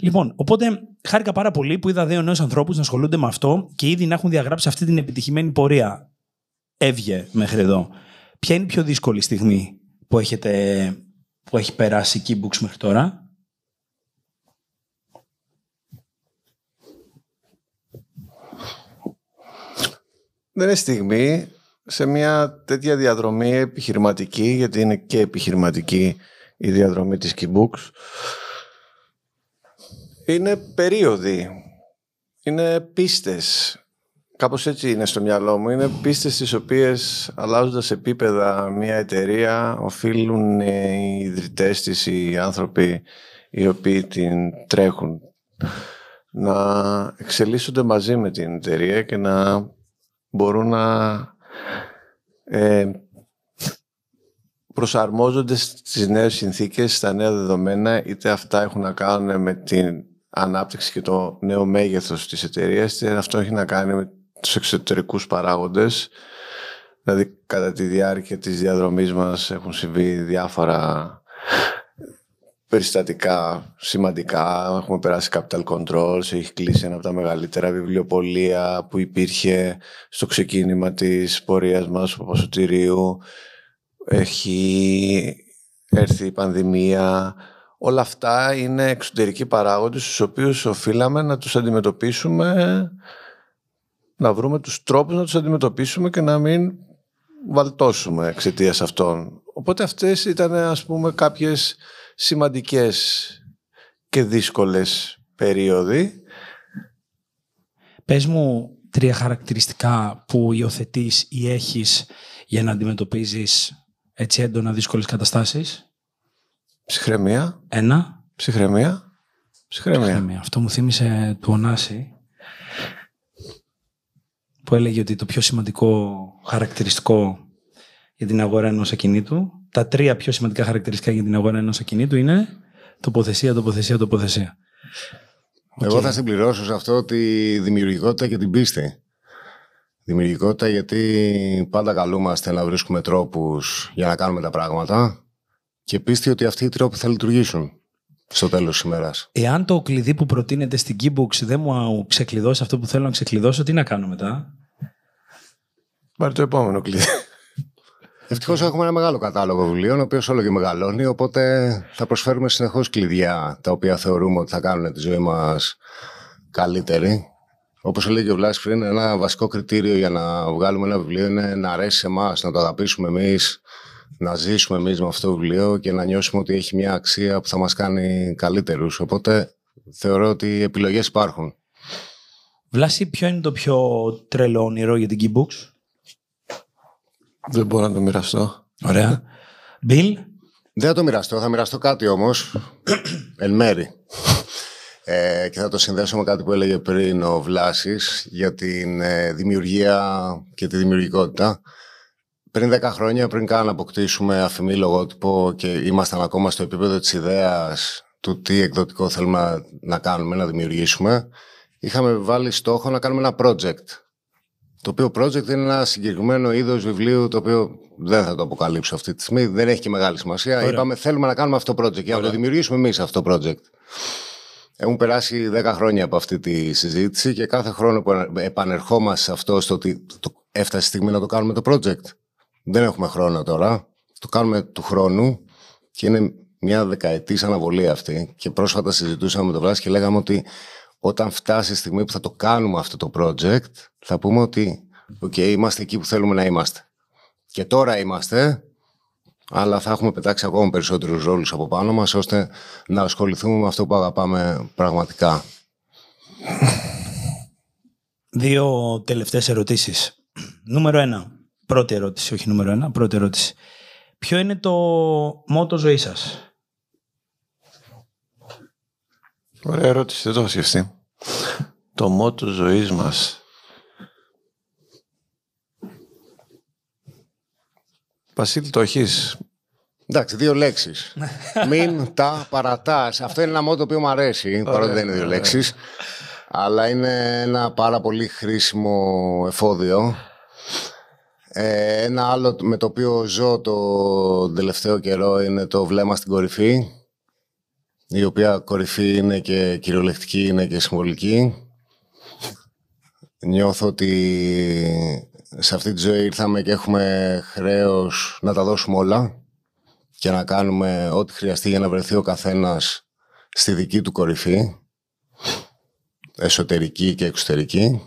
Λοιπόν, οπότε χάρηκα πάρα πολύ που είδα δύο νέους ανθρώπους να ασχολούνται με αυτό και ήδη να έχουν διαγράψει αυτή την επιτυχημένη πορεία. Έβγε μέχρι εδώ. Ποια είναι η πιο δύσκολη στιγμή που, έχετε, που έχει περάσει η Keybooks μέχρι τώρα; Δεν είναι στιγμή σε μια τέτοια διαδρομή επιχειρηματική, γιατί είναι και επιχειρηματική η διαδρομή της Keybooks είναι περίοδοι, είναι πίστες. Κάπως έτσι είναι στο μυαλό μου. Είναι πίστες τις οποίες αλλάζοντας επίπεδα μια εταιρεία οφείλουν οι ιδρυτές της, οι άνθρωποι οι οποίοι την τρέχουν να εξελίσσονται μαζί με την εταιρεία και να μπορούν να ε, προσαρμόζονται στις νέες συνθήκες, στα νέα δεδομένα, είτε αυτά έχουν να κάνουν με την ανάπτυξη και το νέο μέγεθος της εταιρείας, είτε αυτό έχει να κάνει με τους εξωτερικούς παράγοντες. Δηλαδή, κατά τη διάρκεια της διαδρομής μας έχουν συμβεί διάφορα περιστατικά σημαντικά. Έχουμε περάσει capital controls, έχει κλείσει ένα από τα μεγαλύτερα βιβλιοπολία που υπήρχε στο ξεκίνημα της πορείας μας, του Πασοτηρίου έχει έρθει η πανδημία. Όλα αυτά είναι εξωτερικοί παράγοντες στους οποίους οφείλαμε να τους αντιμετωπίσουμε, να βρούμε τους τρόπους να τους αντιμετωπίσουμε και να μην βαλτώσουμε εξαιτίας αυτών. Οπότε αυτές ήταν ας πούμε κάποιες σημαντικές και δύσκολες περίοδοι. Πες μου τρία χαρακτηριστικά που υιοθετείς ή έχεις για να αντιμετωπίζεις έτσι έντονα δύσκολες καταστάσεις. Ψυχραιμία. Ένα. Ψυχραιμία. Ψυχραιμία. Αυτό μου θύμισε του Ωνάση που έλεγε ότι το πιο σημαντικό χαρακτηριστικό για την αγορά ενός ακινήτου, τα τρία πιο σημαντικά χαρακτηριστικά για την αγορά ενός ακινήτου είναι τοποθεσία, τοποθεσία, τοποθεσία. Εγώ θα συμπληρώσω σε αυτό τη δημιουργικότητα και την πίστη. Δημιουργικότητα γιατί πάντα καλούμαστε να βρίσκουμε τρόπους για να κάνουμε τα πράγματα και πίστη ότι αυτοί οι τρόποι θα λειτουργήσουν στο τέλος της ημέρας. Εάν το κλειδί που προτείνεται στην Keybooks δεν μου ξεκλειδώσει αυτό που θέλω να ξεκλειδώσω, τι να κάνω μετά; Πάρε το επόμενο κλειδί. Ευτυχώς έχουμε ένα μεγάλο κατάλογο βιβλίων, ο οποίος όλο και μεγαλώνει. Οπότε θα προσφέρουμε συνεχώς κλειδιά τα οποία θεωρούμε ότι θα κάνουν τη ζωή μας καλύτερη Όπως έλεγε ο Βλάσης πριν, ένα βασικό κριτήριο για να βγάλουμε ένα βιβλίο είναι να αρέσει σε εμάς, να το αγαπήσουμε εμείς, να ζήσουμε εμείς με αυτό το βιβλίο και να νιώσουμε ότι έχει μια αξία που θα μας κάνει καλύτερους. Οπότε θεωρώ ότι οι επιλογές υπάρχουν. Βλάση, ποιο είναι το πιο τρελό όνειρο για την Keybooks? Δεν μπορώ να το μοιραστώ. Ωραία. Bill? Δεν θα το μοιραστώ, θα μοιραστώ κάτι όμως. Εν μέρη. Ε, και θα το συνδέσω με κάτι που έλεγε πριν ο Βλάσης για την ε, δημιουργία και τη δημιουργικότητα. Πριν 10 χρόνια, πριν καν αποκτήσουμε αφημί λογότυπο και ήμασταν ακόμα στο επίπεδο της ιδέας του τι εκδοτικό θέλουμε να κάνουμε, να δημιουργήσουμε, είχαμε βάλει στόχο να κάνουμε ένα project. Το οποίο project είναι ένα συγκεκριμένο είδος βιβλίου, το οποίο δεν θα το αποκαλύψω αυτή τη στιγμή, δεν έχει και μεγάλη σημασία. Ωραία. Είπαμε θέλουμε να κάνουμε αυτό το project για να το Ωραία. δημιουργήσουμε εμείς αυτό το project. Έχουν περάσει 10 χρόνια από αυτή τη συζήτηση και κάθε χρόνο που επανερχόμαστε σε αυτό, στο ότι το, έφτασε η στιγμή να το κάνουμε το project. Δεν έχουμε χρόνο τώρα. Το κάνουμε του χρόνου και είναι μια δεκαετής αναβολή αυτή. Και πρόσφατα συζητούσαμε με τον Βράση και λέγαμε ότι όταν φτάσει η στιγμή που θα το κάνουμε αυτό το project, θα πούμε ότι οκ, είμαστε εκεί που θέλουμε να είμαστε. Και τώρα είμαστε, αλλά θα έχουμε πετάξει ακόμα περισσότερους ρόλους από πάνω μας, ώστε να ασχοληθούμε με αυτό που αγαπάμε πραγματικά. Δύο τελευταίες ερωτήσεις. Νούμερο ένα. Πρώτη ερώτηση, όχι νούμερο ένα. Πρώτη ερώτηση. Ποιο είναι το μότο ζωής σας; Ωραία ερώτηση, δεν το έχω σκεφτεί. Το μότο ζωής μας. Βασίλη, το έχεις. Εντάξει, δύο λέξεις. Μην τα παρατάς. Αυτό είναι ένα μότο το οποίο μου αρέσει, παρότι δεν είναι δύο λέξεις. Αλλά είναι ένα πάρα πολύ χρήσιμο εφόδιο. Ε, ένα άλλο με το οποίο ζω το τελευταίο καιρό είναι το βλέμμα στην κορυφή. Η οποία κορυφή είναι και κυριολεκτική, είναι και συμβολική. Νιώθω ότι σε αυτή τη ζωή ήρθαμε και έχουμε χρέος να τα δώσουμε όλα και να κάνουμε ό,τι χρειαστεί για να βρεθεί ο καθένας στη δική του κορυφή, εσωτερική και εξωτερική.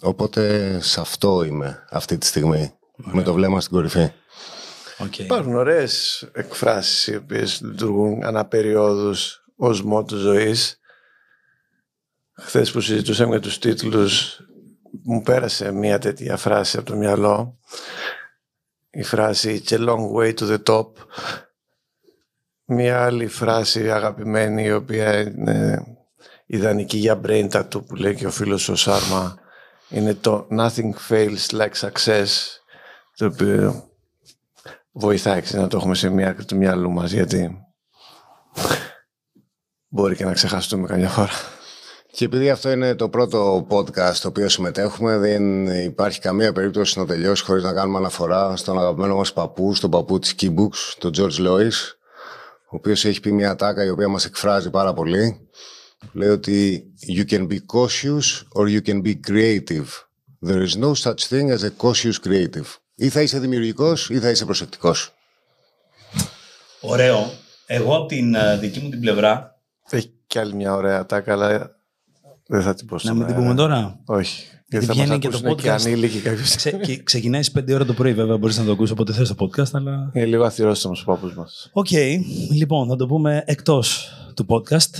Οπότε σε αυτό είμαι αυτή τη στιγμή, με το βλέμμα στην κορυφή. Okay. Υπάρχουν ωραίες εκφράσεις οι οποίες λειτουργούν ανά περιόδους ως μότο ζωής. Χθες που συζητούσαμε για τους τίτλους μου πέρασε μια τέτοια φράση από το μυαλό. Η φράση «It's a long way to the top». Μια άλλη φράση αγαπημένη η οποία είναι ιδανική για brain tattoo που λέει και ο φίλος ο Σάρμα είναι το «Nothing fails like success» το οποίο βοηθάει ξέρεις, να το έχουμε σε μια άκρη του μυαλού μας γιατί μπορεί και να ξεχαστούμε καμιά φορά. Και επειδή αυτό είναι το πρώτο podcast στο οποίο συμμετέχουμε, δεν υπάρχει καμία περίπτωση να τελειώσει χωρίς να κάνουμε αναφορά στον αγαπημένο μας παππού, στον παππού της Keybooks, τον George Lois, ο οποίος έχει πει μια τάκα η οποία μας εκφράζει πάρα πολύ. Λέει ότι you can be cautious or you can be creative. There is no such thing as a cautious creative. Ή θα είσαι δημιουργικός ή θα είσαι προσεκτικός. Ωραίο. Εγώ από την ε, δική μου την πλευρά. Έχει κι άλλη μια ωραία ατάκα, αλλά δεν θα την πω Να στον μην την αέρα. πούμε τώρα; Όχι. Γιατί Γιατί θα μας βγαίνει και το ακούσουν και podcast. ανήλικοι κάποιος. Ξε, και ξεκινάει στις 5 ώρα το πρωί, βέβαια. Μπορείς να το ακούσεις όποτε θες το podcast, αλλά. Είναι λίγο αθυρόστομος ο παππούς μας. Οκ. Λοιπόν, θα το πούμε εκτός του podcast.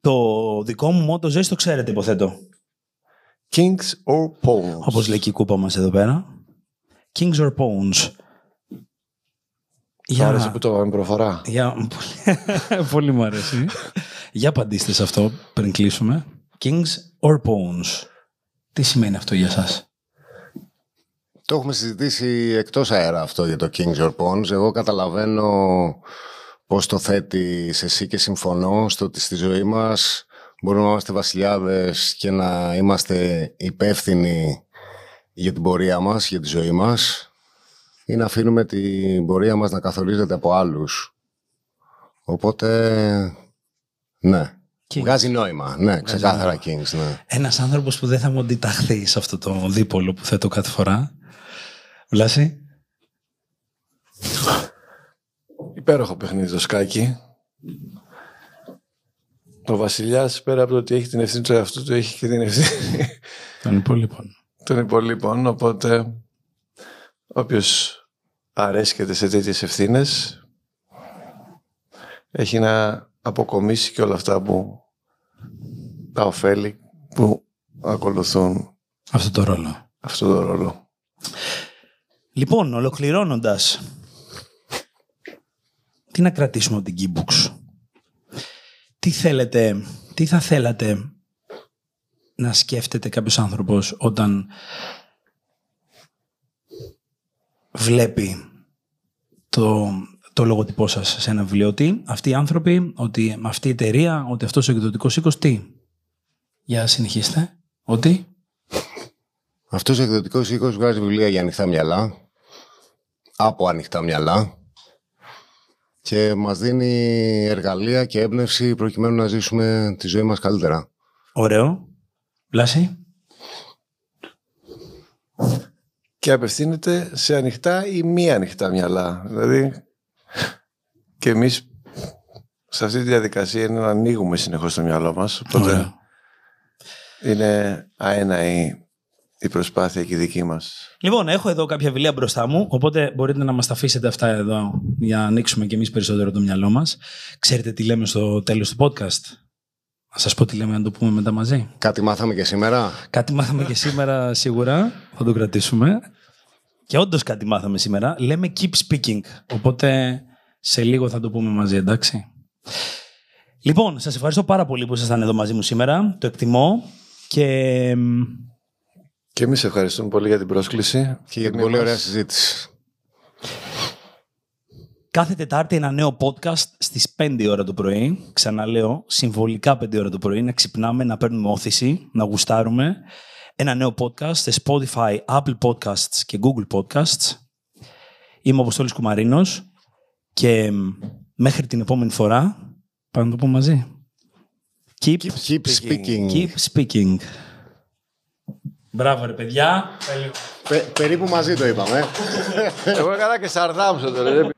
Το δικό μου μότο ζωή το ξέρετε, υποθέτω. Kings or Pawns. Όπως λέει και η κούπα μας εδώ πέρα. Kings or Pawns. Μ' άρεσε που το είπαμε προφορά. Για... Πολύ- Πολύ μου αρέσει. για απαντήστε σε αυτό πριν κλείσουμε. Kings or Pawns. Τι σημαίνει αυτό για σας; Το έχουμε συζητήσει εκτός αέρα αυτό για το Kings or Pawns. Εγώ καταλαβαίνω πώς το θέτεις σε εσύ και συμφωνώ στο ότι στη ζωή μας μπορούμε να είμαστε βασιλιάδες και να είμαστε υπεύθυνοι για την πορεία μας, για τη ζωή μας ή να αφήνουμε την πορεία μας να καθορίζεται από άλλους. Οπότε, ναι. Kings. Βγάζει νόημα. Ναι, ξεκάθαρα Kings, ναι. Ένας άνθρωπος που δεν θα μου αντιταχθεί σε αυτό το δίπολο που θέτω κάθε φορά. Βλάση. Υπέροχο παιχνίδι το σκάκι. Ο βασιλιάς πέρα από το ότι έχει την ευθύνη του εαυτού του έχει και την ευθύνη Των υπόλοιπων. Των υπολείπων. Οπότε όποιος αρέσκεται σε τέτοιες ευθύνες έχει να αποκομίσει και όλα αυτά που τα ωφέλη που ακολουθούν Αυτό το ρόλο. αυτό το ρόλο. Λοιπόν, ολοκληρώνοντας, τι να κρατήσουμε από την Keybooks. Τι θέλετε, τι θα θέλατε να σκέφτεται κάποιος άνθρωπος όταν βλέπει το, το λογοτυπώ σας σε ένα βιβλίο. Ότι αυτοί οι άνθρωποι, ότι αυτή η εταιρεία, ότι αυτός ο εκδοτικός οίκος, τι; Για συνεχίστε. Ότι; Αυτός ο εκδοτικός οίκος βγάζει βιβλία για ανοιχτά μυαλά. Από ανοιχτά μυαλά. Και μας δίνει εργαλεία και έμπνευση προκειμένου να ζήσουμε τη ζωή μας καλύτερα. Ωραίο. Λάση. Και απευθύνεται σε ανοιχτά ή μη ανοιχτά μυαλά. Δηλαδή, και εμείς σε αυτή τη διαδικασία είναι να ανοίγουμε συνεχώς το μυαλό μας. Οπότε Ωραίο. είναι αέναη η προσπάθεια και η δική μας. Λοιπόν, έχω εδώ κάποια βιβλία μπροστά μου, οπότε μπορείτε να μας τα αφήσετε αυτά εδώ για να ανοίξουμε κι εμείς περισσότερο το μυαλό μας. Ξέρετε τι λέμε στο τέλος του podcast; Να σας πω τι λέμε να το πούμε μετά μαζί. Κάτι μάθαμε και σήμερα. Κάτι μάθαμε και σήμερα σίγουρα, θα το κρατήσουμε. Και όντως κάτι μάθαμε σήμερα. Λέμε keep speaking, οπότε σε λίγο θα το πούμε μαζί, εντάξει. Λοιπόν, σας ευχαριστώ πάρα πολύ που ήσασταν εδώ μαζί μου σήμερα. Το εκτιμώ και μ, Και εμείς ευχαριστούμε πολύ για την πρόσκληση. Και για την Τιμή πολύ μας. ωραία συζήτηση. Κάθε Τετάρτη ένα νέο podcast στις 5 η ώρα το πρωί. Ξαναλέω, συμβολικά 5 η ώρα το πρωί, να ξυπνάμε, να παίρνουμε όθηση, να γουστάρουμε. Ένα νέο podcast σε Spotify, Apple Podcasts και Google Podcasts. Είμαι ο Αποστόλης Κουμαρίνος και μ, μέχρι την επόμενη φορά, πάμε να το πούμε μαζί. Keep, Keep speaking. keep speaking. Μπράβο ρε παιδιά. Πε- περίπου μαζί το είπαμε. Εγώ έκανα και σαρδάμ στο τέλος.